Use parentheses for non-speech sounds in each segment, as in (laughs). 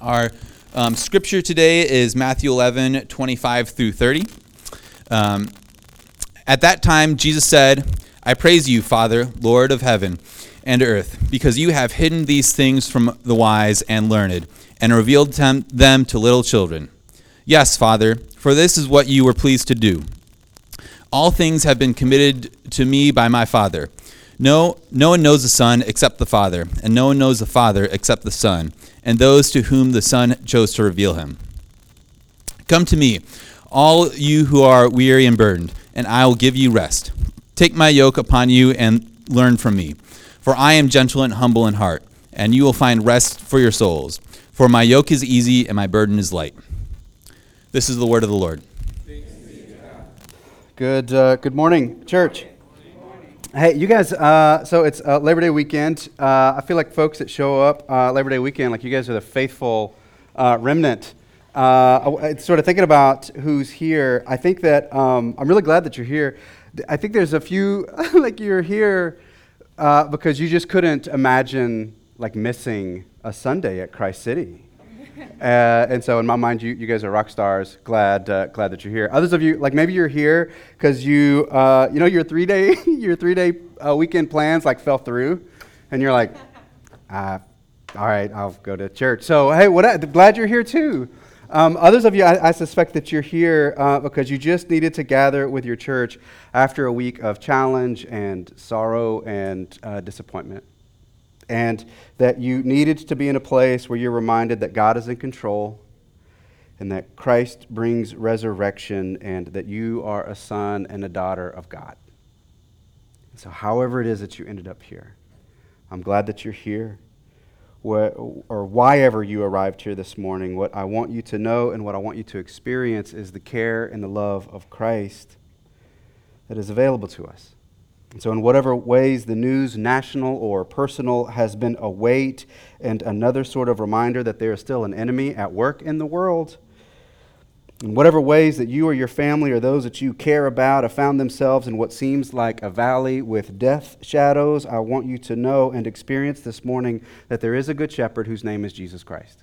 Our um, scripture today is Matthew 11, 25 through 30. Um, at that time, Jesus said, I praise you, Father, Lord of heaven and earth, because you have hidden these things from the wise and learned, and revealed them to little children. Yes, Father, for this is what you were pleased to do. All things have been committed to me by my Father. No, no one knows the Son except the Father, and no one knows the Father except the Son, and those to whom the Son chose to reveal him. Come to me, all you who are weary and burdened, and I will give you rest. Take my yoke upon you and learn from me, for I am gentle and humble in heart, and you will find rest for your souls. For my yoke is easy and my burden is light. This is the word of the Lord. Good, uh, good morning, church. Hey, you guys, uh, so it's uh, Labor Day weekend. Uh, I feel like folks that show up uh, Labor Day weekend, like you guys are the faithful uh, remnant. Uh, sort of thinking about who's here. I think that um, I'm really glad that you're here. I think there's a few, (laughs) like you're here because you just couldn't imagine like missing a Sunday at Christ City. (laughs) Uh, and so, in my mind, you, you guys are rock stars. Glad, uh, glad that you're here. Others of you, like maybe you're here because you, uh, you know, your three day, (laughs) your three day uh, weekend plans like fell through, and you're like, ah, all right, I'll go to church. So, hey, what? Glad you're here too. Um, others of you, I, I, suspect that you're here uh, because you just needed to gather with your church after a week of challenge and sorrow and uh, disappointment and that you needed to be in a place where you're reminded that God is in control and that Christ brings resurrection and that you are a son and a daughter of God. So, however it is that you ended up here, I'm glad that you're here. or why ever you arrived here this morning, what I want you to know and what I want you to experience is the care and the love of Christ that is available to us. And so, in whatever ways the news, national or personal, has been a weight and another sort of reminder that there is still an enemy at work in the world, in whatever ways that you or your family or those that you care about have found themselves in what seems like a valley with death shadows, I want you to know and experience this morning that there is a good shepherd whose name is Jesus Christ.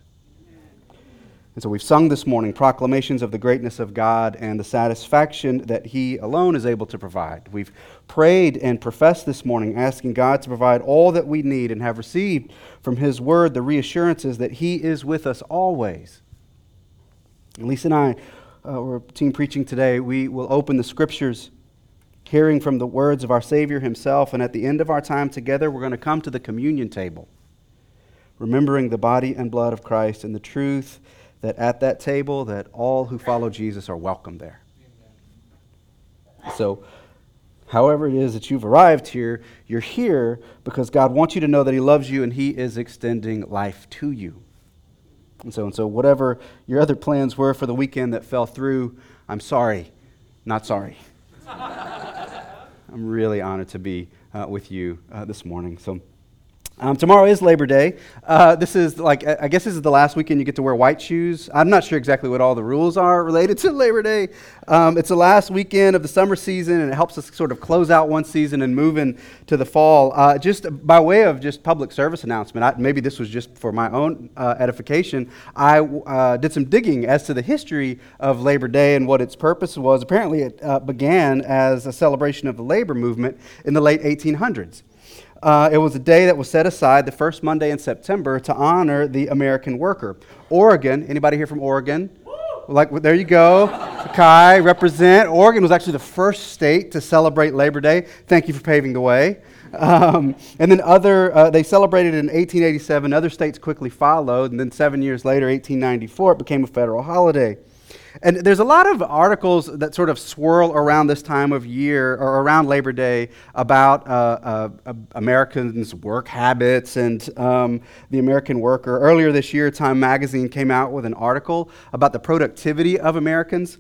And so we've sung this morning proclamations of the greatness of God and the satisfaction that He alone is able to provide. We've prayed and professed this morning, asking God to provide all that we need and have received from His Word the reassurances that He is with us always. And Lisa and I, uh, we're team preaching today, we will open the Scriptures hearing from the words of our Savior Himself. And at the end of our time together, we're going to come to the communion table, remembering the body and blood of Christ and the truth that at that table that all who follow Jesus are welcome there. So, however it is that you've arrived here, you're here because God wants you to know that He loves you and He is extending life to you. And so, and so whatever your other plans were for the weekend that fell through, I'm sorry, not sorry. (laughs) I'm really honored to be uh, with you uh, this morning. So. Um, tomorrow is Labor Day. Uh, this is like, I guess this is the last weekend you get to wear white shoes. I'm not sure exactly what all the rules are related (laughs) to Labor Day. Um, it's the last weekend of the summer season, and it helps us sort of close out one season and move into the fall. Uh, just by way of just public service announcement, I, maybe this was just for my own uh, edification, I uh, did some digging as to the history of Labor Day and what its purpose was. Apparently, it uh, began as a celebration of the labor movement in the late 1800s. Uh, it was a day that was set aside the first Monday in September to honor the American worker. Oregon, anybody here from Oregon? Like, there you go. Kai, represent. Oregon was actually the first state to celebrate Labor Day. Thank you for paving the way. Um, and then other, uh, they celebrated in 1887. Other states quickly followed. And then seven years later, 1894, it became a federal holiday. And there's a lot of articles that sort of swirl around this time of year or around Labor Day about uh, uh, Americans' work habits and um, the American worker. Earlier this year, Time Magazine came out with an article about the productivity of Americans,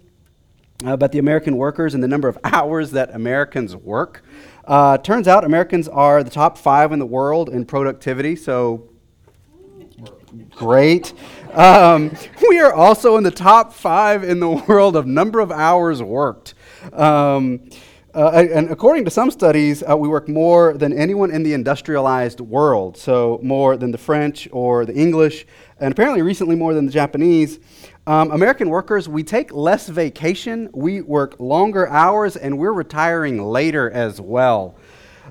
uh, about the American workers and the number of (laughs) hours that Americans work. Uh, turns out Americans are the top five in the world in productivity, so great. Um, we are also in the top five in the (laughs) world of number of hours worked. Um, Uh, and according to some studies, uh, we work more than anyone in the industrialized world, so more than the French or the English, and apparently recently more than the Japanese. Um, American workers, we take less vacation, we work longer hours, and we're retiring later as well.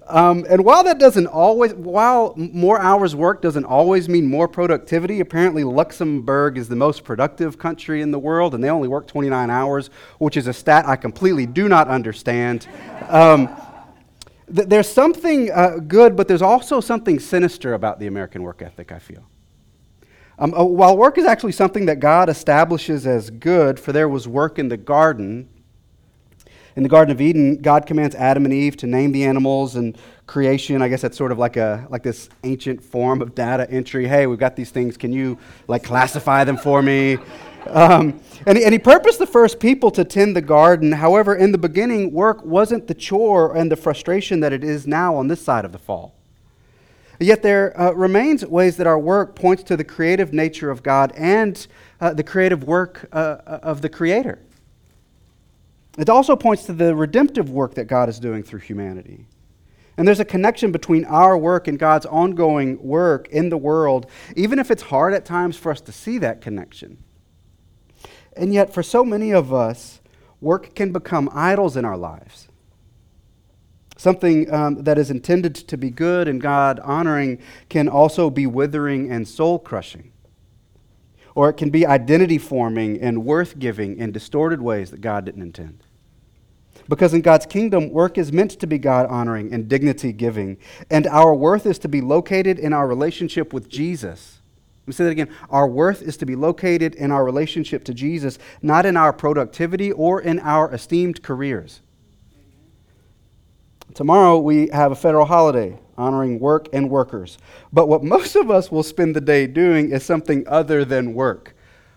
Um, and while that doesn't always, while more hours work doesn't always mean more productivity, apparently Luxembourg is the most productive country in the world, and they only work 29 hours, which is a stat I completely do not understand. Um, th- there's something uh, good, but there's also something sinister about the American work ethic, I feel. Um, uh, while work is actually something that God establishes as good, for there was work in the garden, in the Garden of Eden, God commands Adam and Eve to name the animals and creation. I guess that's sort of like a like this ancient form of data entry. Hey, we've got these things. Can you like classify them for me? Um, and, he, and he purposed the first people to tend the garden. However, in the beginning, work wasn't the chore and the frustration that it is now on this side of the fall. Yet there uh, remains ways that our work points to the creative nature of God and uh, the creative work uh, of the Creator. It also points to the redemptive work that God is doing through humanity. And there's a connection between our work and God's ongoing work in the world, even if it's hard at times for us to see that connection. And yet, for so many of us, work can become idols in our lives. Something um, that is intended to be good and God honoring can also be withering and soul crushing. Or it can be identity forming and worth giving in distorted ways that God didn't intend. Because in God's kingdom, work is meant to be God honoring and dignity giving. And our worth is to be located in our relationship with Jesus. Let me say that again. Our worth is to be located in our relationship to Jesus, not in our productivity or in our esteemed careers. Tomorrow we have a federal holiday honoring work and workers. But what most of us will spend the day doing is something other than work.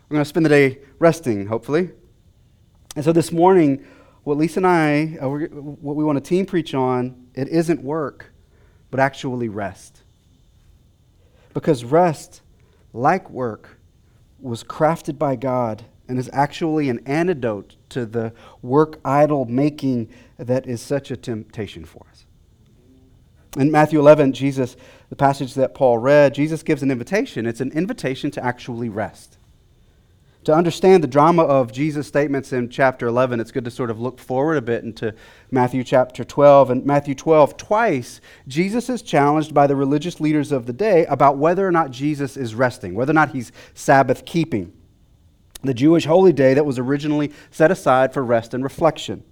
We're going to spend the day resting, hopefully. And so this morning, what Lisa and I, uh, what we want to team preach on, it isn't work, but actually rest. Because rest, like work, was crafted by God and is actually an antidote to the work idol making that is such a temptation for us. In Matthew 11, Jesus, the passage that Paul read, Jesus gives an invitation. It's an invitation to actually rest. To understand the drama of Jesus' statements in chapter 11, it's good to sort of look forward a bit into Matthew chapter 12. And Matthew 12, twice, Jesus is challenged by the religious leaders of the day about whether or not Jesus is resting, whether or not he's Sabbath keeping, the Jewish holy day that was originally set aside for rest and reflection.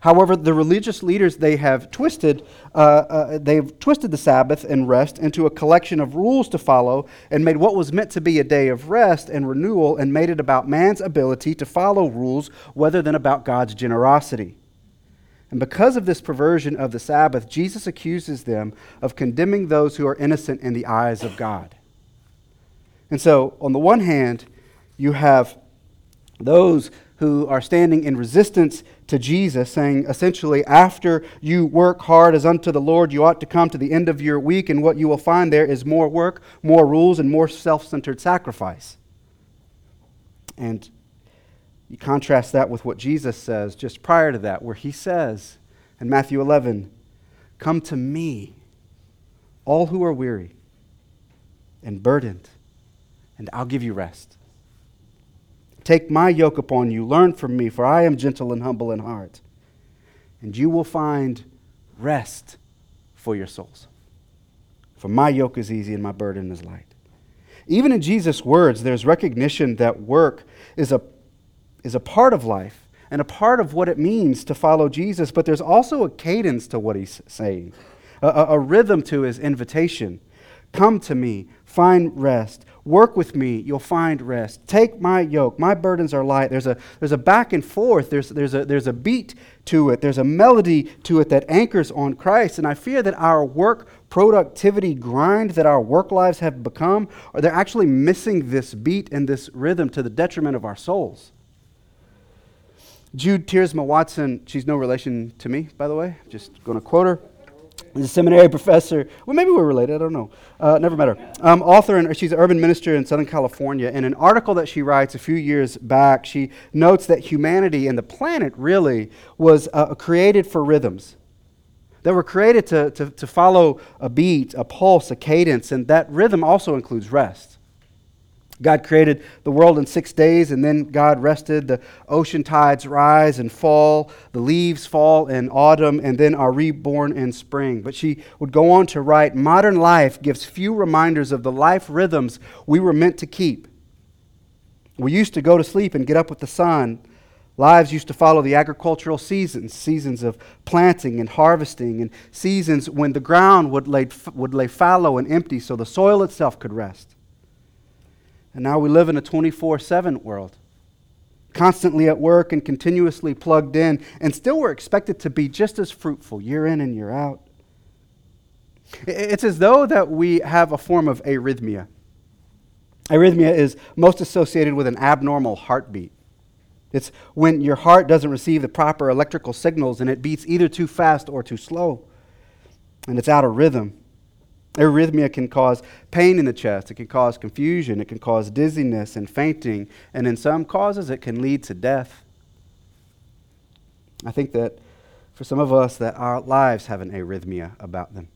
However, the religious leaders they have twisted uh, uh, they've twisted the Sabbath and rest into a collection of rules to follow and made what was meant to be a day of rest and renewal and made it about man's ability to follow rules rather than about God's generosity. And because of this perversion of the Sabbath, Jesus accuses them of condemning those who are innocent in the eyes of God. And so, on the one hand, you have those who are standing in resistance to Jesus, saying essentially, after you work hard as unto the Lord, you ought to come to the end of your week, and what you will find there is more work, more rules, and more self centered sacrifice. And you contrast that with what Jesus says just prior to that, where he says in Matthew 11, Come to me, all who are weary and burdened, and I'll give you rest. Take my yoke upon you. Learn from me, for I am gentle and humble in heart. And you will find rest for your souls. For my yoke is easy and my burden is light. Even in Jesus' words, there's recognition that work is a, is a part of life and a part of what it means to follow Jesus, but there's also a cadence to what he's saying, a, a, a rhythm to his invitation. Come to me, find rest. Work with me, you'll find rest. Take my yoke. My burdens are light. There's a, there's a back and forth, there's, there's, a, there's a beat to it, there's a melody to it that anchors on Christ. And I fear that our work productivity grind that our work lives have become, or they're actually missing this beat and this rhythm to the detriment of our souls. Jude Tiersma Watson, she's no relation to me, by the way, just going to quote her. He's a seminary professor. Well, maybe we're related. I don't know. Uh, never met her. Um, author, and she's an urban minister in Southern California. In an article that she writes a few years back, she notes that humanity and the planet really was uh, created for rhythms. That were created to, to, to follow a beat, a pulse, a cadence, and that rhythm also includes rest. God created the world in six days, and then God rested. The ocean tides rise and fall, the leaves fall in autumn, and then are reborn in spring. But she would go on to write Modern life gives few reminders of the life rhythms we were meant to keep. We used to go to sleep and get up with the sun. Lives used to follow the agricultural seasons, seasons of planting and harvesting, and seasons when the ground would lay, would lay fallow and empty so the soil itself could rest. And now we live in a 24 7 world, constantly at work and continuously plugged in, and still we're expected to be just as fruitful year in and year out. It's as though that we have a form of arrhythmia. Arrhythmia is most associated with an abnormal heartbeat. It's when your heart doesn't receive the proper electrical signals and it beats either too fast or too slow. And it's out of rhythm. Arrhythmia can cause pain in the chest, it can cause confusion, it can cause dizziness and fainting, and in some causes it can lead to death. I think that for some of us that our lives have an arrhythmia about them.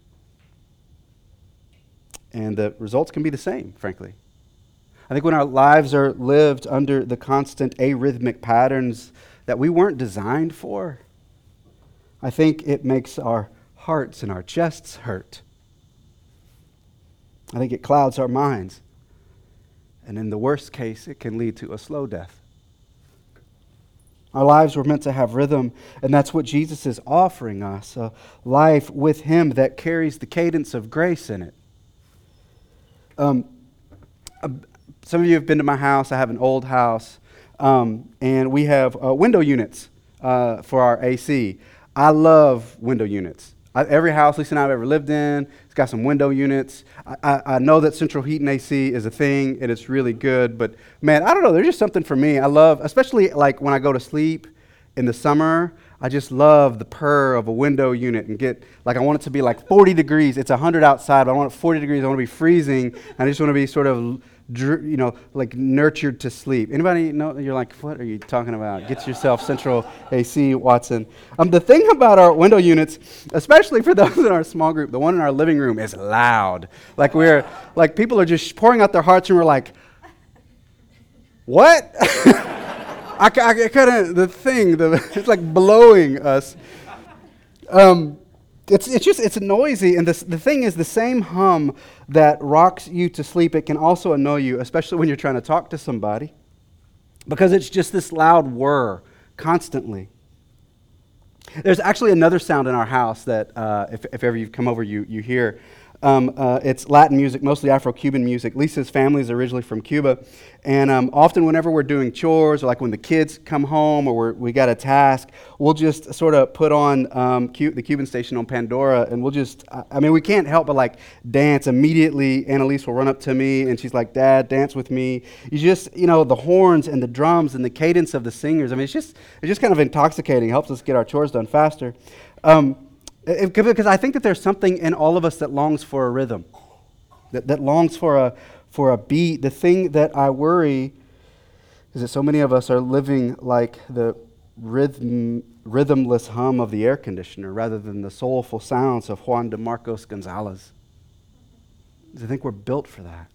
And the results can be the same, frankly. I think when our lives are lived under the constant arrhythmic patterns that we weren't designed for, I think it makes our hearts and our chests hurt. I think it clouds our minds. And in the worst case, it can lead to a slow death. Our lives were meant to have rhythm, and that's what Jesus is offering us a life with Him that carries the cadence of grace in it. Um, uh, some of you have been to my house. I have an old house, um, and we have uh, window units uh, for our AC. I love window units. I, every house Lisa and I have ever lived in, it's got some window units. I, I, I, know that central heat and AC is a thing, and it's really good. But man, I don't know. There's just something for me. I love, especially like when I go to sleep in the summer. I just love the purr of a window unit and get like I want it to be like 40 degrees. It's 100 outside, but I want it 40 degrees. I want to be freezing. I just want to be sort of you know, like nurtured to sleep. Anybody know? You're like, what are you talking about? Get yourself central AC, Watson. Um, the thing about our window units, especially for (laughs) those in our small group, the one in our living room is loud. Like we're, like people are just pouring out their hearts, and we're like, what? (laughs) I, I, I kind of the thing, the, (laughs) it's like blowing us. Um, it's, it's just it's noisy and this, the thing is the same hum that rocks you to sleep it can also annoy you especially when you're trying to talk to somebody because it's just this loud whir constantly. There's actually another sound in our house that uh, if, if ever you've come over you, you hear um, uh, it's Latin music, mostly Afro Cuban music. Lisa's family is originally from Cuba. And um, often, whenever we're doing chores, or like when the kids come home or we got a task, we'll just sort of put on um, Q- the Cuban station on Pandora and we'll just, I mean, we can't help but like dance. Immediately, Annalise will run up to me and she's like, Dad, dance with me. You just, you know, the horns and the drums and the cadence of the singers. I mean, it's just, it's just kind of intoxicating. It helps us get our chores done faster. Um, because I think that there's something in all of us that longs for a rhythm, that, that longs for a, for a beat. The thing that I worry is that so many of us are living like the rhythm, rhythmless hum of the air conditioner rather than the soulful sounds of Juan de Marcos Gonzalez. I think we're built for that.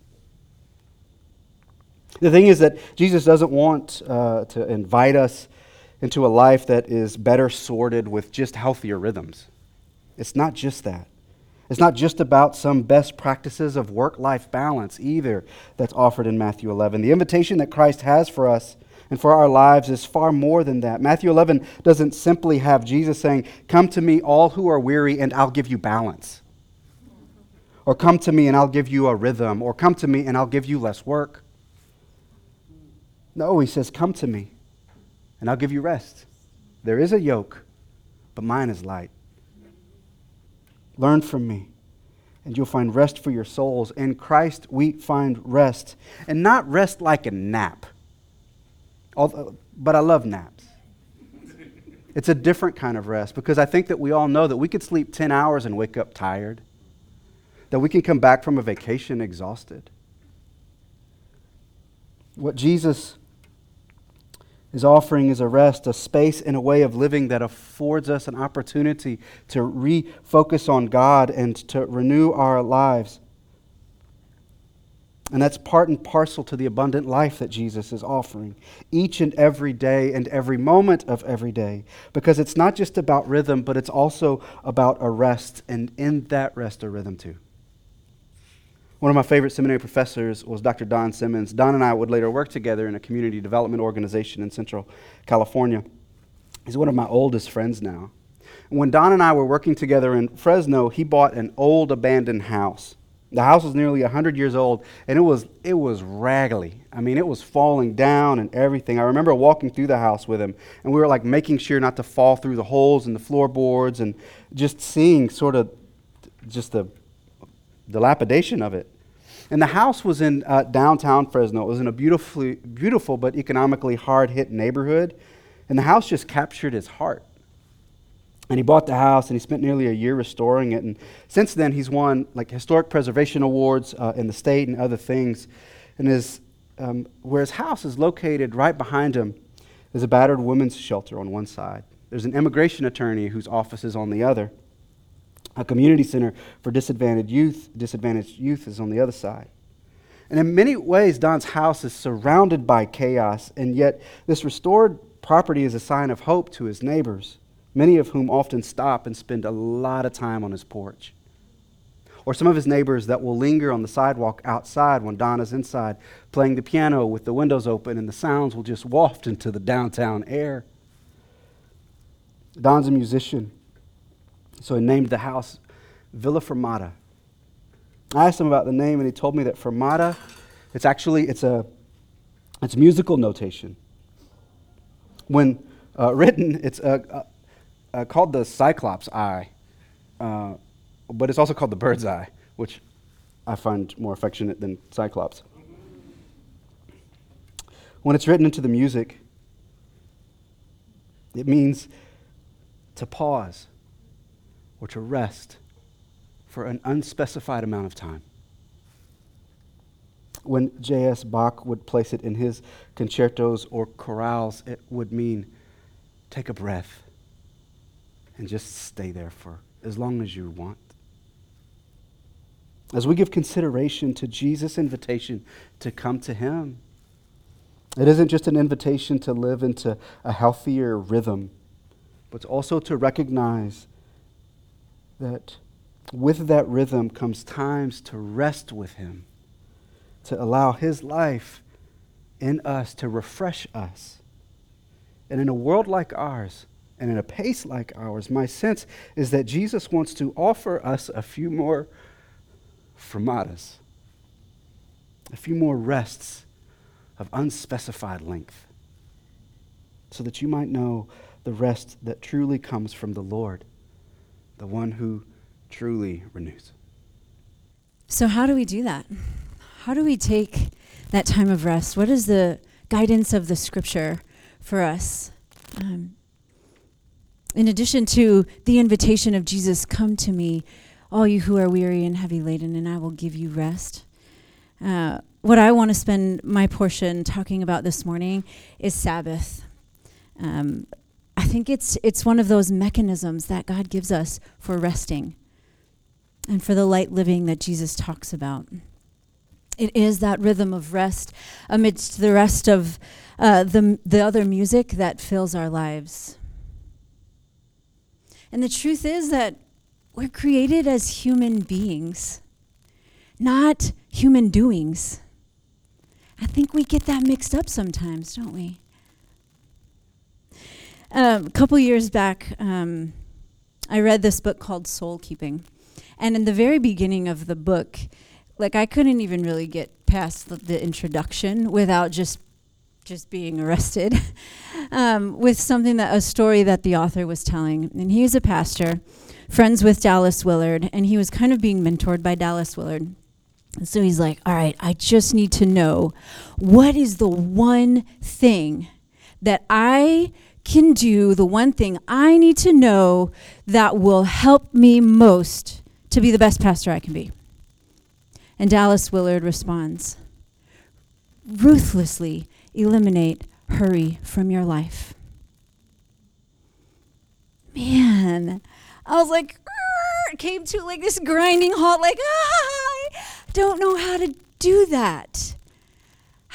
The thing is that Jesus doesn't want uh, to invite us into a life that is better sorted with just healthier rhythms. It's not just that. It's not just about some best practices of work life balance either that's offered in Matthew 11. The invitation that Christ has for us and for our lives is far more than that. Matthew 11 doesn't simply have Jesus saying, Come to me, all who are weary, and I'll give you balance. Or come to me and I'll give you a rhythm. Or come to me and I'll give you less work. No, he says, Come to me and I'll give you rest. There is a yoke, but mine is light. Learn from me, and you'll find rest for your souls. In Christ, we find rest, and not rest like a nap. Although, but I love naps. It's a different kind of rest because I think that we all know that we could sleep 10 hours and wake up tired, that we can come back from a vacation exhausted. What Jesus is offering is a rest, a space, and a way of living that affords us an opportunity to refocus on God and to renew our lives. And that's part and parcel to the abundant life that Jesus is offering each and every day and every moment of every day. Because it's not just about rhythm, but it's also about a rest, and in that rest, a rhythm too. One of my favorite seminary professors was Dr. Don Simmons. Don and I would later work together in a community development organization in Central California. He's one of my oldest friends now. when Don and I were working together in Fresno, he bought an old abandoned house the house was nearly 100 years old, and it was, it was raggedy. I mean, it was falling down and everything. I remember walking through the house with him, and we were like making sure not to fall through the holes in the floorboards and just seeing sort of just the dilapidation of it. And the house was in uh, downtown Fresno. It was in a beautifully, beautiful but economically hard hit neighborhood. And the house just captured his heart. And he bought the house and he spent nearly a year restoring it. And since then, he's won like historic preservation awards uh, in the state and other things. And his, um, where his house is located, right behind him, is a battered women's shelter on one side. There's an immigration attorney whose office is on the other. A community center for disadvantaged youth, disadvantaged youth is on the other side. And in many ways, Don's house is surrounded by chaos, and yet this restored property is a sign of hope to his neighbors many of whom often stop and spend a lot of time on his porch. Or some of his neighbors that will linger on the sidewalk outside when Don is inside playing the piano with the windows open and the sounds will just waft into the downtown air. Don's a musician, so he named the house Villa Fermata. I asked him about the name and he told me that Fermata, it's actually, it's a, it's musical notation. When uh, written, it's a, a uh, called the Cyclops eye, uh, but it's also called the bird's eye, which I find more affectionate than Cyclops. When it's written into the music, it means to pause or to rest for an unspecified amount of time. When J.S. Bach would place it in his concertos or chorales, it would mean take a breath and just stay there for as long as you want. As we give consideration to Jesus' invitation to come to Him, it isn't just an invitation to live into a healthier rhythm, but also to recognize that with that rhythm comes times to rest with Him, to allow His life in us to refresh us. And in a world like ours, and in a pace like ours, my sense is that Jesus wants to offer us a few more fermatas, a few more rests of unspecified length, so that you might know the rest that truly comes from the Lord, the one who truly renews. So, how do we do that? How do we take that time of rest? What is the guidance of the scripture for us? Um, in addition to the invitation of Jesus, come to me, all you who are weary and heavy laden, and I will give you rest. Uh, what I want to spend my portion talking about this morning is Sabbath. Um, I think it's it's one of those mechanisms that God gives us for resting and for the light living that Jesus talks about. It is that rhythm of rest amidst the rest of uh, the the other music that fills our lives. And the truth is that we're created as human beings, not human doings. I think we get that mixed up sometimes, don't we? Um, a couple years back, um, I read this book called Soul Keeping. And in the very beginning of the book, like I couldn't even really get past the, the introduction without just just being arrested (laughs) um, with something that a story that the author was telling. And he was a pastor, friends with Dallas Willard, and he was kind of being mentored by Dallas Willard. And so he's like, All right, I just need to know what is the one thing that I can do the one thing I need to know that will help me most to be the best pastor I can be? And Dallas Willard responds ruthlessly eliminate hurry from your life. Man, I was like, came to like this grinding halt, like, ah, I don't know how to do that.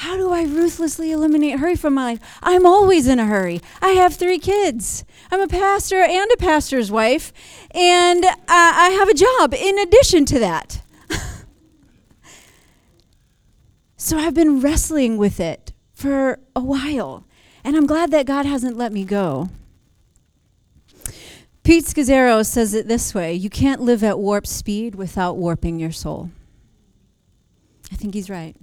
How do I ruthlessly eliminate hurry from my life? I'm always in a hurry. I have three kids. I'm a pastor and a pastor's wife, and uh, I have a job in addition to that. (laughs) so I've been wrestling with it for a while, and I'm glad that God hasn't let me go. Pete Scazzero says it this way You can't live at warp speed without warping your soul. I think he's right.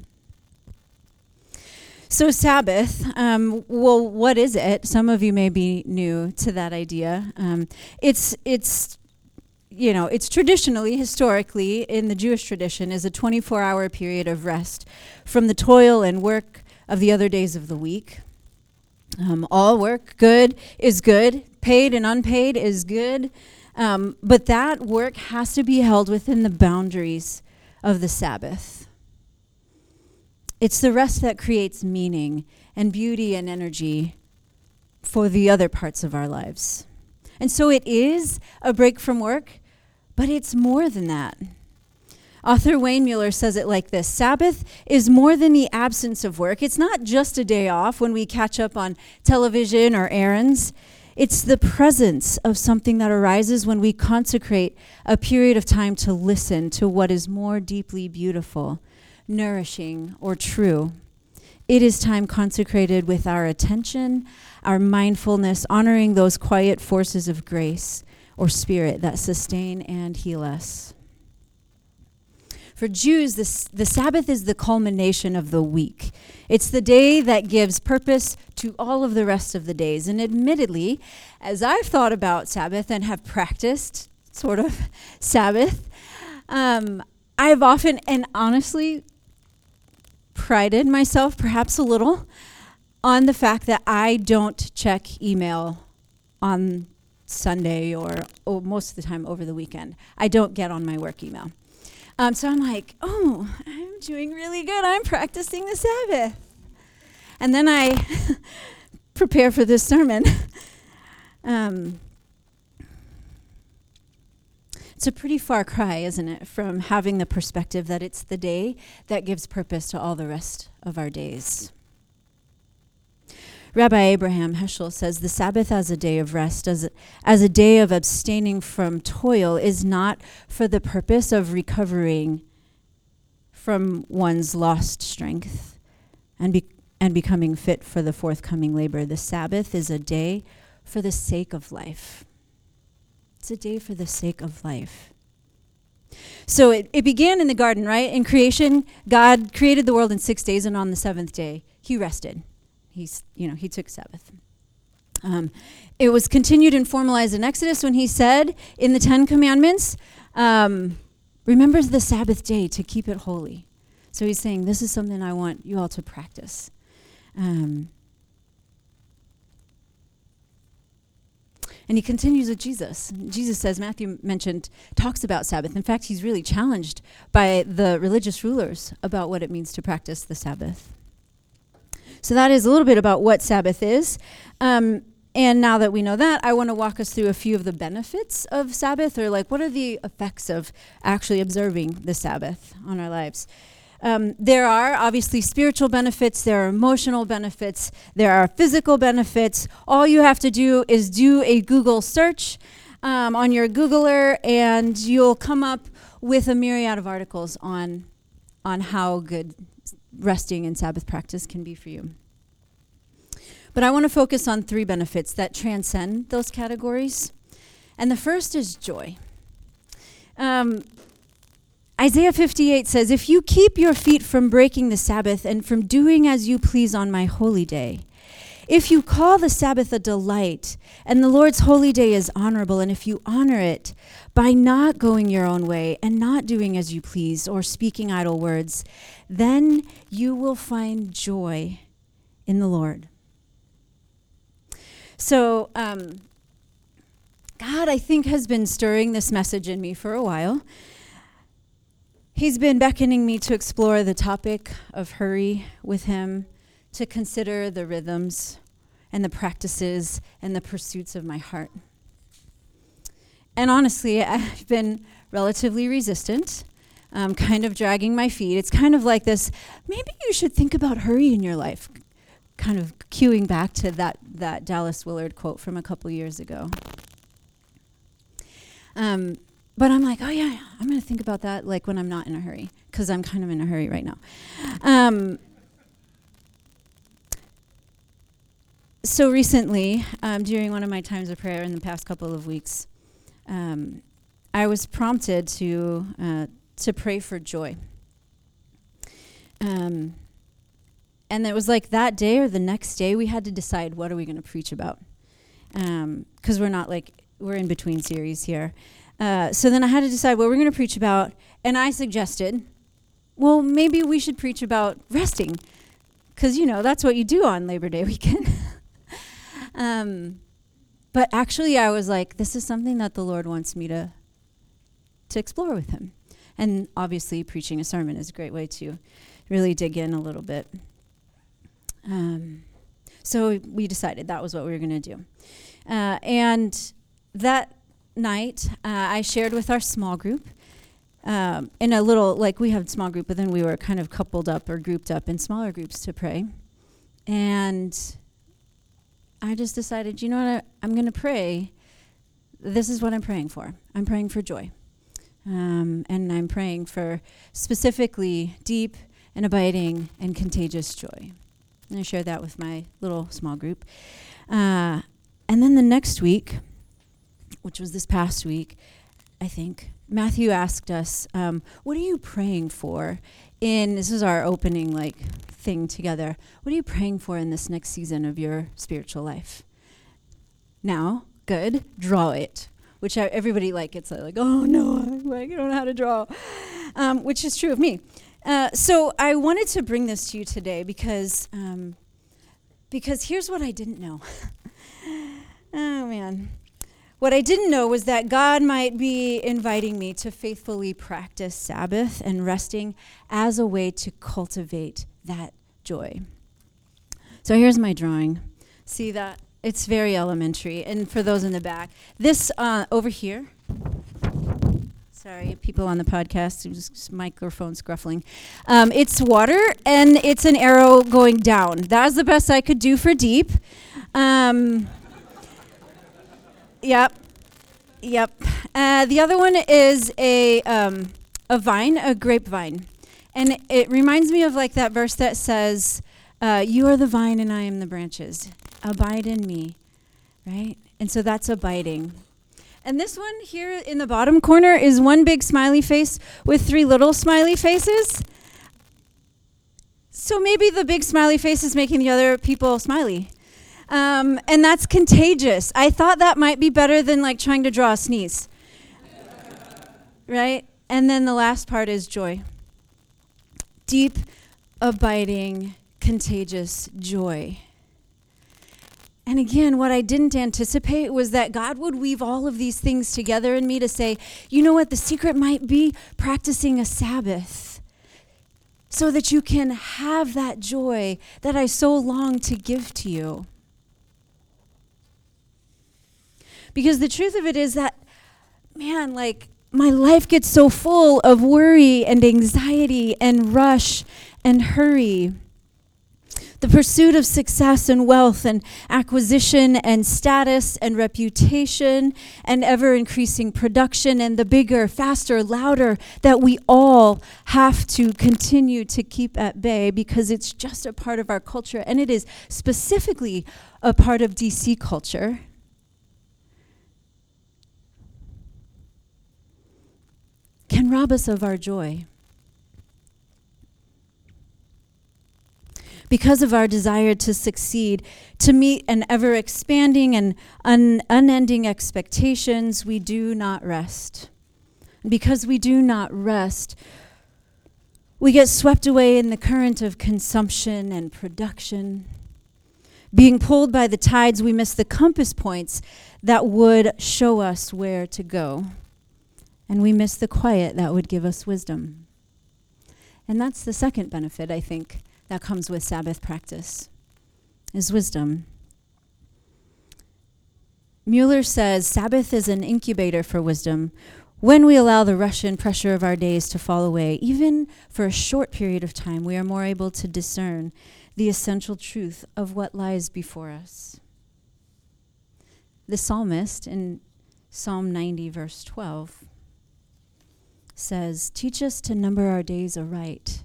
So, Sabbath, um, well, what is it? Some of you may be new to that idea. Um, it's, it's, you know, it's traditionally, historically, in the Jewish tradition, is a 24 hour period of rest from the toil and work of the other days of the week. Um, all work, good, is good. Paid and unpaid is good. Um, but that work has to be held within the boundaries of the Sabbath. It's the rest that creates meaning and beauty and energy for the other parts of our lives. And so it is a break from work, but it's more than that. Author Wayne Muller says it like this Sabbath is more than the absence of work. It's not just a day off when we catch up on television or errands. It's the presence of something that arises when we consecrate a period of time to listen to what is more deeply beautiful nourishing, or true. It is time consecrated with our attention, our mindfulness, honoring those quiet forces of grace or spirit that sustain and heal us. For Jews, this, the Sabbath is the culmination of the week. It's the day that gives purpose to all of the rest of the days. And admittedly, as I've thought about Sabbath and have practiced sort of (laughs) Sabbath, um, I've often, and honestly, prided myself, perhaps a little, on the fact that I don't check email on Sunday or oh, most of the time over the weekend. I don't get on my work email. Um, so I'm like, oh, I'm doing really good. I'm practicing the Sabbath. And then I (laughs) prepare for this sermon. (laughs) um, it's a pretty far cry, isn't it, from having the perspective that it's the day that gives purpose to all the rest of our days. Rabbi Abraham Heschel says the Sabbath as a day of rest, as a, as a day of abstaining from toil, is not for the purpose of recovering from one's lost strength and, be, and becoming fit for the forthcoming labor. The Sabbath is a day for the sake of life. It's a day for the sake of life. So it, it began in the garden, right? In creation, God created the world in six days, and on the seventh day, he rested. He's, you know, he took Sabbath. Um, it was continued and formalized in Exodus when he said in the Ten Commandments, um, remember the Sabbath day to keep it holy. So he's saying, this is something I want you all to practice. Um, And he continues with Jesus. Jesus says, Matthew mentioned, talks about Sabbath. In fact, he's really challenged by the religious rulers about what it means to practice the Sabbath. So that is a little bit about what Sabbath is. Um, and now that we know that, I want to walk us through a few of the benefits of Sabbath, or like what are the effects of actually observing the Sabbath on our lives. Um, there are obviously spiritual benefits, there are emotional benefits, there are physical benefits. All you have to do is do a Google search um, on your Googler, and you'll come up with a myriad of articles on, on how good resting and Sabbath practice can be for you. But I want to focus on three benefits that transcend those categories. And the first is joy. Um, Isaiah 58 says, If you keep your feet from breaking the Sabbath and from doing as you please on my holy day, if you call the Sabbath a delight and the Lord's holy day is honorable, and if you honor it by not going your own way and not doing as you please or speaking idle words, then you will find joy in the Lord. So, um, God, I think, has been stirring this message in me for a while. He's been beckoning me to explore the topic of hurry with Him, to consider the rhythms and the practices and the pursuits of my heart. And honestly, I've been relatively resistant, um, kind of dragging my feet. It's kind of like this maybe you should think about hurry in your life, kind of cueing back to that, that Dallas Willard quote from a couple years ago. Um, but I'm like, oh yeah, I'm going to think about that like when I'm not in a hurry, because I'm kind of in a hurry right now. Um, so recently, um, during one of my times of prayer in the past couple of weeks, um, I was prompted to uh, to pray for joy. Um, and it was like that day or the next day we had to decide what are we going to preach about because um, we're not like we're in between series here. Uh, so then I had to decide what we're going to preach about, and I suggested, well, maybe we should preach about resting, because you know that's what you do on Labor Day (laughs) weekend. Um, but actually, I was like, this is something that the Lord wants me to to explore with Him, and obviously, preaching a sermon is a great way to really dig in a little bit. Um, so we decided that was what we were going to do, uh, and that night uh, I shared with our small group. Um, in a little, like we have small group, but then we were kind of coupled up or grouped up in smaller groups to pray. And I just decided, you know what, I, am going to pray. This is what I'm praying for. I'm praying for joy. Um, and I'm praying for specifically deep and abiding and contagious joy. And I shared that with my little small group. Uh, and then the next week, which was this past week, I think, Matthew asked us, um, What are you praying for? In this is our opening, like, thing together. What are you praying for in this next season of your spiritual life? Now, good, draw it. Which I, everybody like it's like, oh no, I, don't know how to draw, um, which is true of me. Uh, so I wanted to bring this to you today because um, because here's what I didn't know. (laughs) oh man, what I didn't know was that God might be inviting me to faithfully practice Sabbath and resting as a way to cultivate that joy. So here's my drawing. See that? It's very elementary. And for those in the back, this uh, over here. Sorry, people on the podcast, microphone scruffling. Um, it's water, and it's an arrow going down. That was the best I could do for deep. Um, yep, yep. Uh, the other one is a um, a vine, a grapevine. And it reminds me of like that verse that says, uh, You are the vine and I am the branches. Abide in me, right? And so that's abiding. And this one here in the bottom corner is one big smiley face with three little smiley faces. So maybe the big smiley face is making the other people smiley. Um, and that's contagious. I thought that might be better than like trying to draw a sneeze. right? And then the last part is joy deep, abiding, contagious joy. And again, what I didn't anticipate was that God would weave all of these things together in me to say, you know what, the secret might be practicing a Sabbath so that you can have that joy that I so long to give to you. Because the truth of it is that, man, like, my life gets so full of worry and anxiety and rush and hurry. The pursuit of success and wealth and acquisition and status and reputation and ever increasing production and the bigger, faster, louder that we all have to continue to keep at bay because it's just a part of our culture and it is specifically a part of DC culture. Can rob us of our joy. Because of our desire to succeed, to meet an ever expanding and un- unending expectations, we do not rest. Because we do not rest, we get swept away in the current of consumption and production. Being pulled by the tides, we miss the compass points that would show us where to go. And we miss the quiet that would give us wisdom. And that's the second benefit, I think, that comes with Sabbath practice is wisdom. Muller says Sabbath is an incubator for wisdom. When we allow the rush and pressure of our days to fall away, even for a short period of time, we are more able to discern the essential truth of what lies before us. The psalmist in Psalm 90, verse 12, says, Teach us to number our days aright,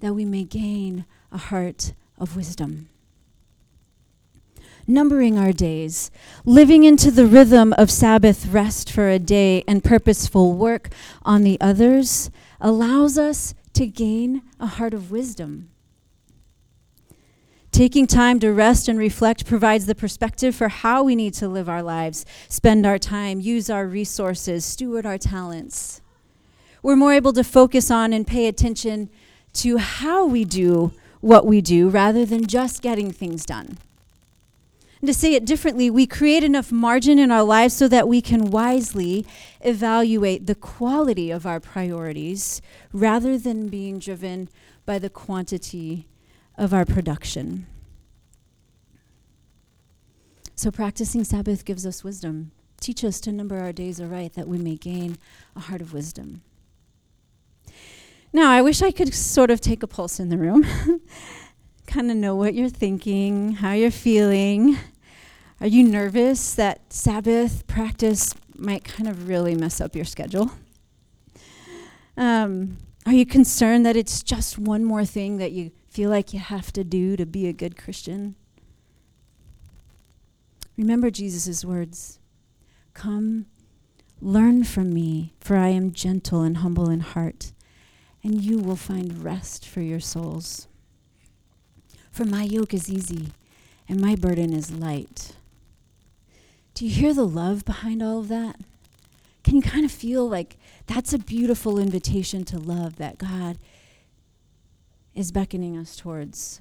that we may gain a heart of wisdom. Numbering our days, living into the rhythm of Sabbath rest for a day and purposeful work on the others, allows us to gain a heart of wisdom. Taking time to rest and reflect provides the perspective for how we need to live our lives, spend our time, use our resources, steward our talents. We're more able to focus on and pay attention to how we do what we do rather than just getting things done. And to say it differently, we create enough margin in our lives so that we can wisely evaluate the quality of our priorities rather than being driven by the quantity of our production. So, practicing Sabbath gives us wisdom. Teach us to number our days aright that we may gain a heart of wisdom. Now, I wish I could sort of take a pulse in the room, (laughs) kind of know what you're thinking, how you're feeling. Are you nervous that Sabbath practice might kind of really mess up your schedule? Um, are you concerned that it's just one more thing that you feel like you have to do to be a good Christian. Remember Jesus' words Come, learn from me, for I am gentle and humble in heart, and you will find rest for your souls. For my yoke is easy, and my burden is light. Do you hear the love behind all of that? Can you kind of feel like that's a beautiful invitation to love that God is beckoning us towards.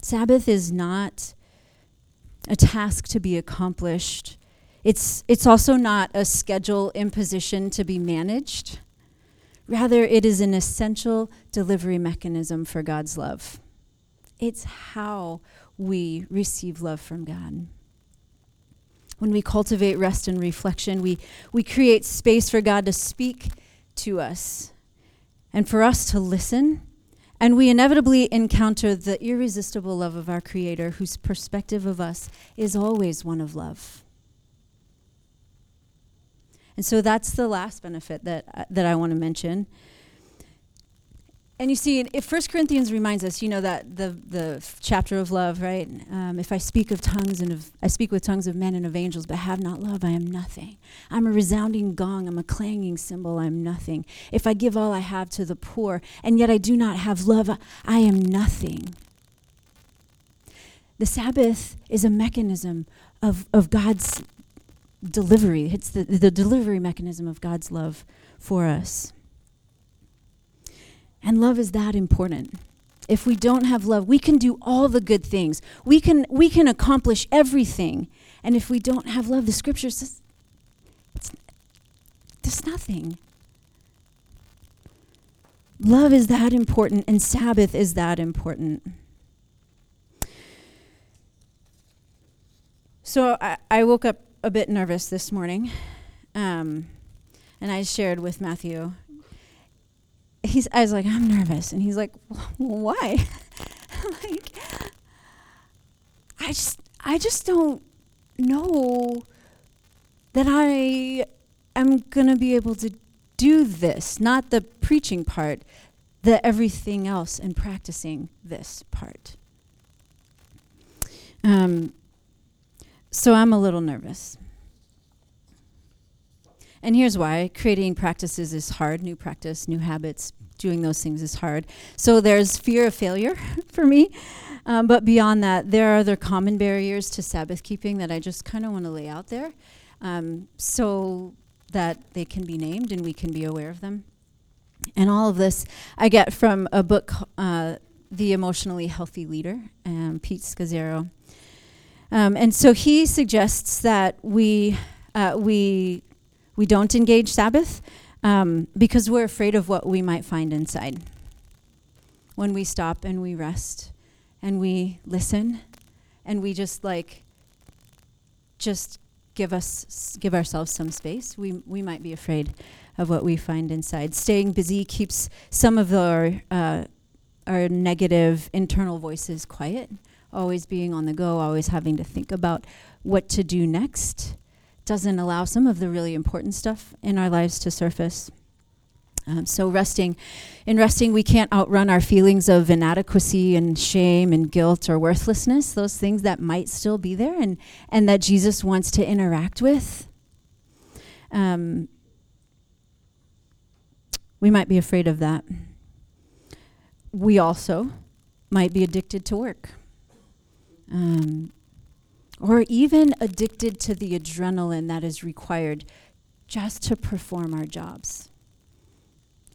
Sabbath is not a task to be accomplished. It's, it's also not a schedule imposition to be managed. Rather, it is an essential delivery mechanism for God's love. It's how we receive love from God. When we cultivate rest and reflection, we, we create space for God to speak to us and for us to listen. And we inevitably encounter the irresistible love of our Creator, whose perspective of us is always one of love. And so that's the last benefit that, uh, that I want to mention. And you see, if First Corinthians reminds us, you know that the the chapter of love, right? Um, if I speak of tongues and of I speak with tongues of men and of angels, but have not love, I am nothing. I'm a resounding gong. I'm a clanging cymbal. I'm nothing. If I give all I have to the poor, and yet I do not have love, I am nothing. The Sabbath is a mechanism of of God's delivery. It's the the delivery mechanism of God's love for us. And love is that important. If we don't have love, we can do all the good things. We can we can accomplish everything. And if we don't have love, the scripture says it's there's nothing. Love is that important and Sabbath is that important. So I, I woke up a bit nervous this morning. Um, and I shared with Matthew he's I was like, I'm nervous. And he's like, why? (laughs) like I just I just don't know that I am gonna be able to do this, not the preaching part, the everything else and practicing this part. Um, so I'm a little nervous. And here's why creating practices is hard, new practice, new habits, doing those things is hard. So there's fear of failure (laughs) for me. Um, but beyond that, there are other common barriers to Sabbath keeping that I just kind of want to lay out there um, so that they can be named and we can be aware of them. And all of this I get from a book uh, the emotionally healthy leader, um, Pete Scazzero. Um, and so he suggests that we uh, we we don't engage Sabbath um, because we're afraid of what we might find inside. When we stop and we rest and we listen and we just like just give us give ourselves some space, we we might be afraid of what we find inside. Staying busy keeps some of our uh, our negative internal voices quiet. Always being on the go, always having to think about what to do next, doesn't allow some of the really important stuff in our lives to surface. Um, so resting, in resting, we can't outrun our feelings of inadequacy and shame and guilt or worthlessness. Those things that might still be there, and and that Jesus wants to interact with. Um, we might be afraid of that. We also might be addicted to work. Um, or even addicted to the adrenaline that is required just to perform our jobs.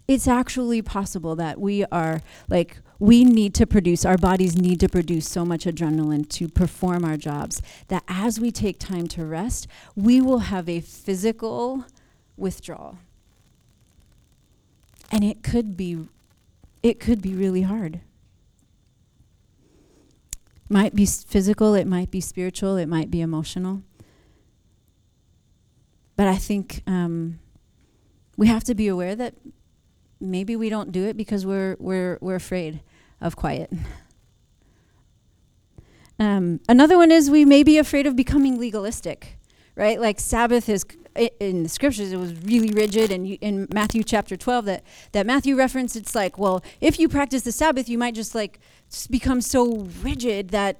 It's actually possible that we are like, we need to produce, our bodies need to produce so much adrenaline to perform our jobs that as we take time to rest, we will have a physical withdrawal. And it could be it could be really hard. Might be physical, it might be spiritual, it might be emotional. But I think um, we have to be aware that maybe we don't do it because we're we're we're afraid of quiet. Um, another one is we may be afraid of becoming legalistic, right? Like Sabbath is in the scriptures it was really rigid and in matthew chapter 12 that, that matthew referenced it's like well if you practice the sabbath you might just like become so rigid that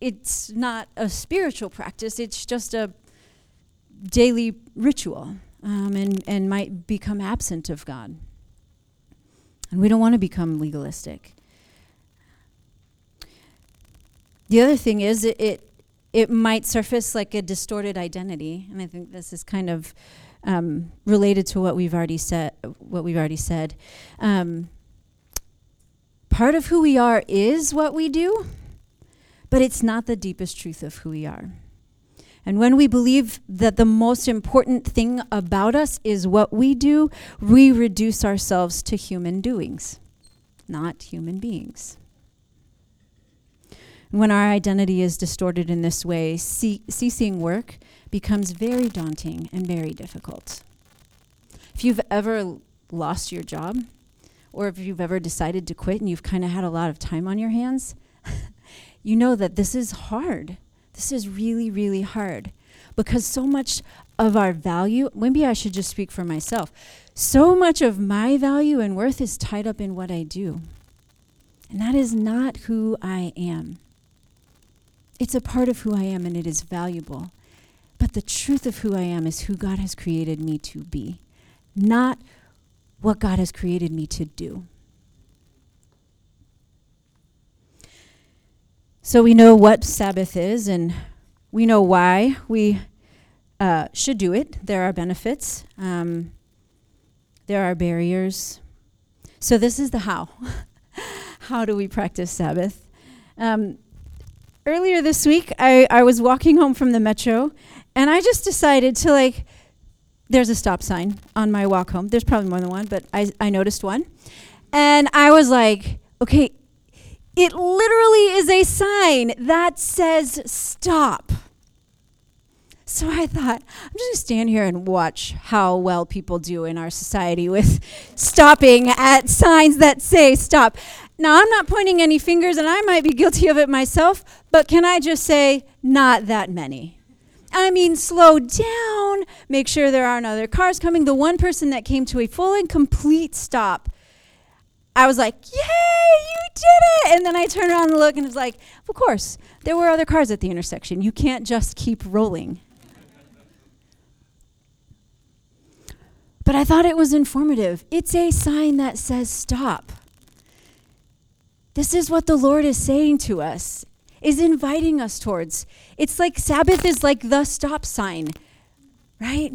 it's not a spiritual practice it's just a daily ritual um, and, and might become absent of god. And we don't want to become legalistic. The other thing is it, it it might surface like a distorted identity, and I think this is kind of um, related to what we've already said. What we've already said. Um, part of who we are is what we do, but it's not the deepest truth of who we are. And when we believe that the most important thing about us is what we do, we reduce ourselves to human doings, not human beings. When our identity is distorted in this way, ce- ceasing work becomes very daunting and very difficult. If you've ever lost your job, or if you've ever decided to quit and you've kind of had a lot of time on your hands, (laughs) you know that this is hard. This is really, really hard because so much of our value, maybe I should just speak for myself, so much of my value and worth is tied up in what I do. And that is not who I am. It's a part of who I am and it is valuable. But the truth of who I am is who God has created me to be, not what God has created me to do. So we know what Sabbath is and we know why we uh, should do it. There are benefits, um, there are barriers. So, this is the how. (laughs) how do we practice Sabbath? Um, earlier this week, I, I was walking home from the metro, and I just decided to like. There's a stop sign on my walk home. There's probably more than one, but I, I noticed one. And I was like, okay, it literally is a sign that says stop. So I thought, I'm just gonna stand here and watch how well people do in our society with stopping at signs that say stop. Now, I'm not pointing any fingers, and I might be guilty of it myself, but can I just say, not that many? I mean, slow down, make sure there aren't other cars coming. The one person that came to a full and complete stop, I was like, yay, you did it! And then I turned around and looked and was like, of course, there were other cars at the intersection. You can't just keep rolling. But I thought it was informative. It's a sign that says stop. This is what the Lord is saying to us, is inviting us towards. It's like Sabbath is like the stop sign, right?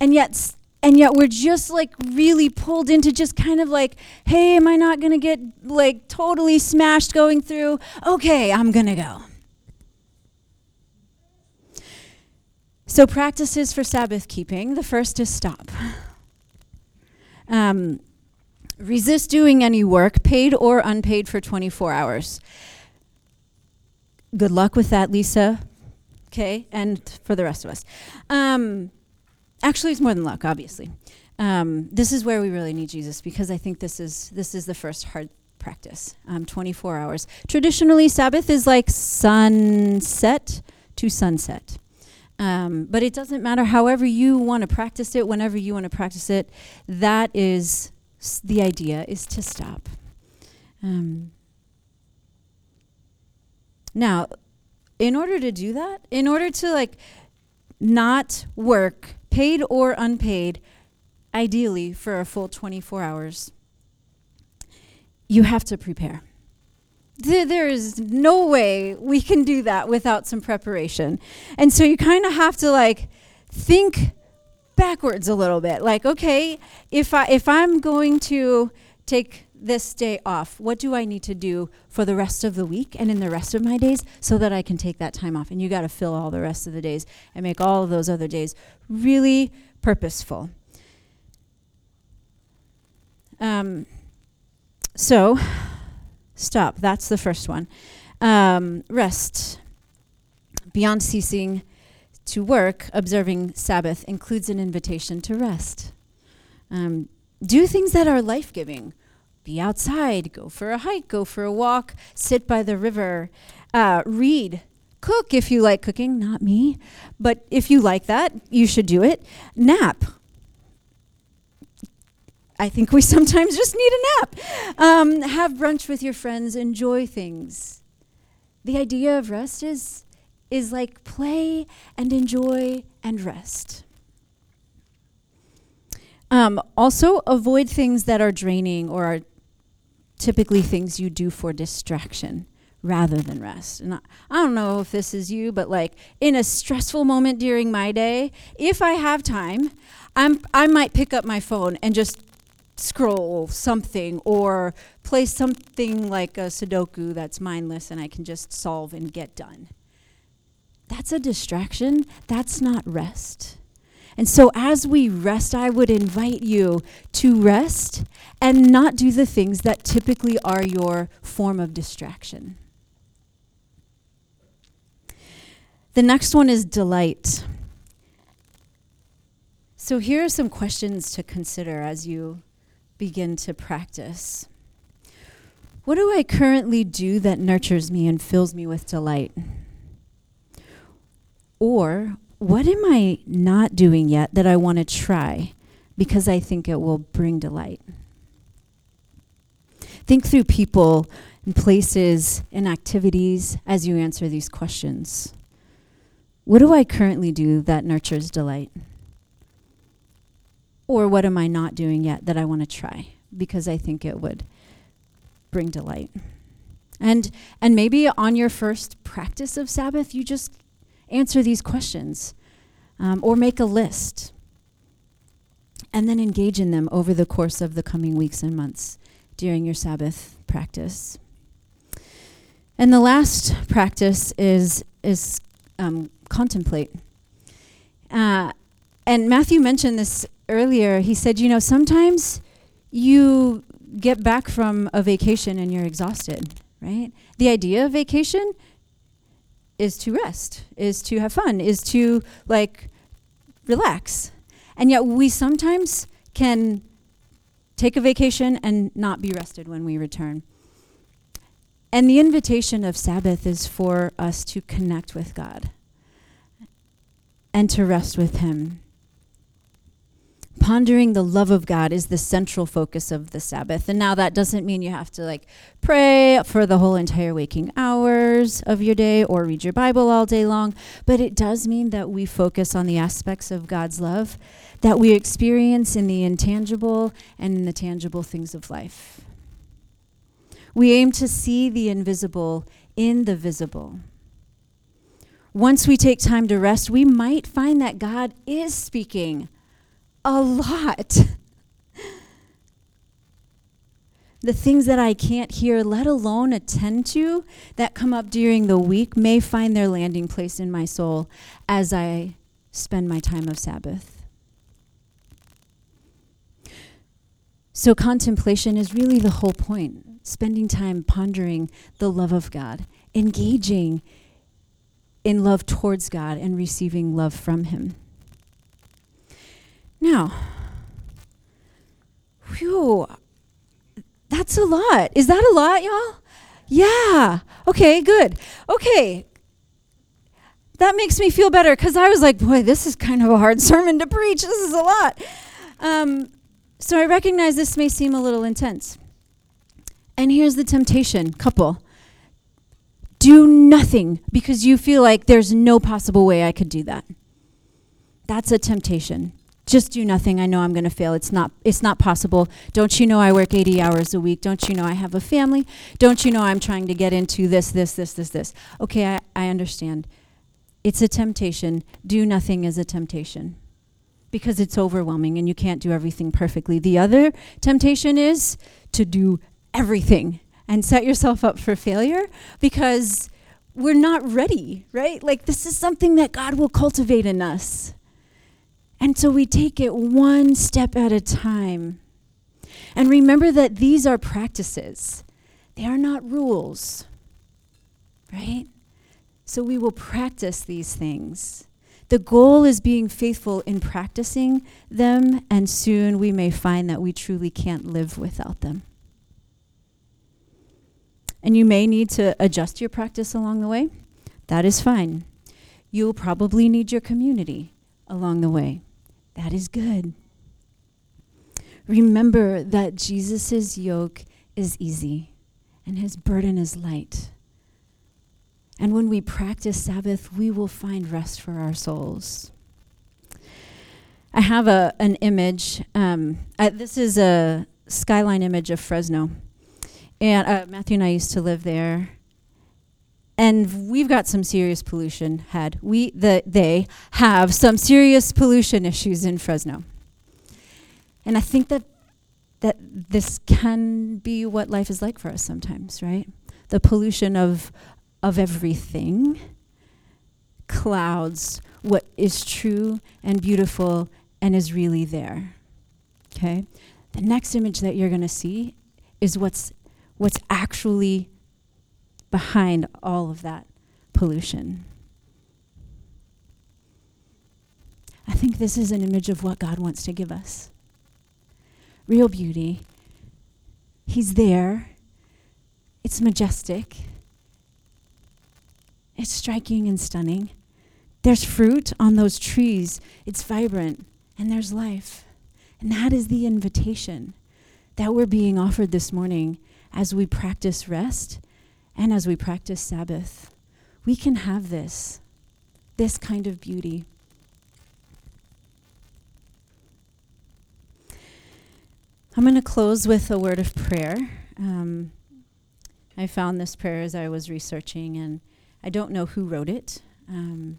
And yet, and yet we're just like really pulled into just kind of like, hey, am I not going to get like totally smashed going through? Okay, I'm going to go. So, practices for Sabbath keeping the first is stop. Um, resist doing any work, paid or unpaid, for 24 hours. Good luck with that, Lisa. Okay, and for the rest of us. Um, actually, it's more than luck, obviously. Um, this is where we really need Jesus because I think this is this is the first hard practice. Um, 24 hours. Traditionally, Sabbath is like sunset to sunset. Um, but it doesn't matter. However you want to practice it, whenever you want to practice it, that is the idea: is to stop. Um, now, in order to do that, in order to like not work, paid or unpaid, ideally for a full 24 hours, you have to prepare. There, there is no way we can do that without some preparation. And so you kind of have to like think backwards a little bit. Like, okay, if I if I'm going to take this day off, what do I need to do for the rest of the week and in the rest of my days so that I can take that time off? And you got to fill all the rest of the days and make all of those other days really purposeful. Um, so, stop. That's the first one. Um, rest. Beyond ceasing to work, observing Sabbath includes an invitation to rest. Um, do things that are life giving. Be outside, go for a hike, go for a walk, sit by the river, uh, read, cook if you like cooking, not me, but if you like that, you should do it. Nap. I think we (laughs) sometimes just need a nap. Um, have brunch with your friends, enjoy things. The idea of rest is is like play and enjoy and rest. Um, also, avoid things that are draining or are typically things you do for distraction rather than rest. And I, I don't know if this is you, but like in a stressful moment during my day, if I have time, I'm, I might pick up my phone and just scroll something or play something like a Sudoku that's mindless and I can just solve and get done. That's a distraction. That's not rest. And so, as we rest, I would invite you to rest and not do the things that typically are your form of distraction. The next one is delight. So, here are some questions to consider as you begin to practice. What do I currently do that nurtures me and fills me with delight? Or what am I not doing yet that I want to try because I think it will bring delight? Think through people and places and activities as you answer these questions. What do I currently do that nurtures delight? Or what am I not doing yet that I want to try because I think it would bring delight? And and maybe on your first practice of Sabbath, you just answer these questions um, or make a list and then engage in them over the course of the coming weeks and months during your Sabbath practice. And the last practice is is um, contemplate. Uh, and Matthew mentioned this earlier. He said, you know, sometimes you get back from a vacation and you're exhausted, right? The idea of vacation is to rest, is to have fun, is to like relax. And yet we sometimes can take a vacation and not be rested when we return. And the invitation of Sabbath is for us to connect with God and to rest with Him. Pondering the love of God is the central focus of the Sabbath. And now that doesn't mean you have to like pray for the whole entire waking hours of your day or read your Bible all day long, but it does mean that we focus on the aspects of God's love that we experience in the intangible and in the tangible things of life. We aim to see the invisible in the visible. Once we take time to rest, we might find that God is speaking a lot. (laughs) the things that I can't hear, let alone attend to, that come up during the week, may find their landing place in my soul as I spend my time of Sabbath. So, contemplation is really the whole point spending time pondering the love of God, engaging in love towards God, and receiving love from Him. Now, whew, that's a lot. Is that a lot, y'all? Yeah. Okay, good. Okay. That makes me feel better because I was like, boy, this is kind of a hard (laughs) sermon to preach. This is a lot. Um, so I recognize this may seem a little intense. And here's the temptation, couple. Do nothing because you feel like there's no possible way I could do that. That's a temptation just do nothing. I know I'm going to fail. It's not it's not possible. Don't you know I work 80 hours a week? Don't you know I have a family? Don't you know I'm trying to get into this this this this this. Okay, I, I understand. It's a temptation. Do nothing is a temptation. Because it's overwhelming and you can't do everything perfectly. The other temptation is to do everything and set yourself up for failure because we're not ready, right? Like this is something that God will cultivate in us. And so we take it one step at a time. And remember that these are practices, they are not rules, right? So we will practice these things. The goal is being faithful in practicing them, and soon we may find that we truly can't live without them. And you may need to adjust your practice along the way. That is fine. You'll probably need your community along the way. That is good. Remember that Jesus' yoke is easy and his burden is light. And when we practice Sabbath, we will find rest for our souls. I have a, an image. Um, I, this is a skyline image of Fresno. And uh, Matthew and I used to live there and we've got some serious pollution had we the they have some serious pollution issues in Fresno. And I think that that this can be what life is like for us sometimes, right? The pollution of of everything clouds what is true and beautiful and is really there. Okay? The next image that you're going to see is what's what's actually behind all of that pollution. I think this is an image of what God wants to give us real beauty. He's there, it's majestic, it's striking and stunning. There's fruit on those trees, it's vibrant, and there's life. And that is the invitation that we're being offered this morning as we practice rest and as we practice Sabbath, we can have this, this kind of beauty. I'm going to close with a word of prayer. Um, I found this prayer as I was researching, and I don't know who wrote it, um,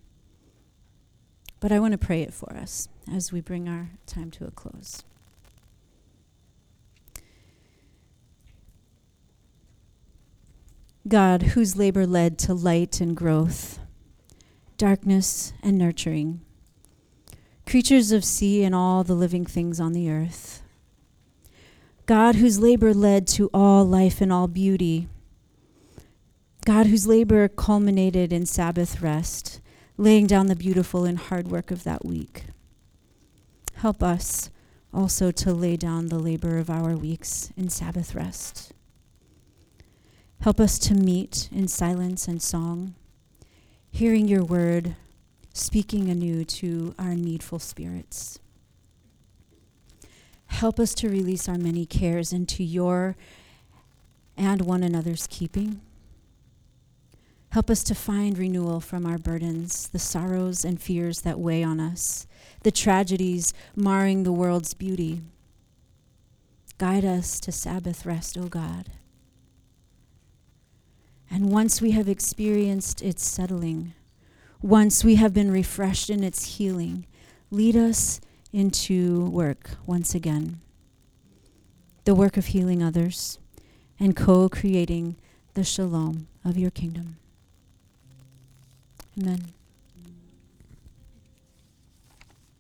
but I want to pray it for us as we bring our time to a close. God, whose labor led to light and growth, darkness and nurturing, creatures of sea and all the living things on the earth. God, whose labor led to all life and all beauty. God, whose labor culminated in Sabbath rest, laying down the beautiful and hard work of that week. Help us also to lay down the labor of our weeks in Sabbath rest. Help us to meet in silence and song, hearing your word, speaking anew to our needful spirits. Help us to release our many cares into your and one another's keeping. Help us to find renewal from our burdens, the sorrows and fears that weigh on us, the tragedies marring the world's beauty. Guide us to Sabbath rest, O God. And once we have experienced its settling, once we have been refreshed in its healing, lead us into work once again the work of healing others and co creating the shalom of your kingdom. Amen.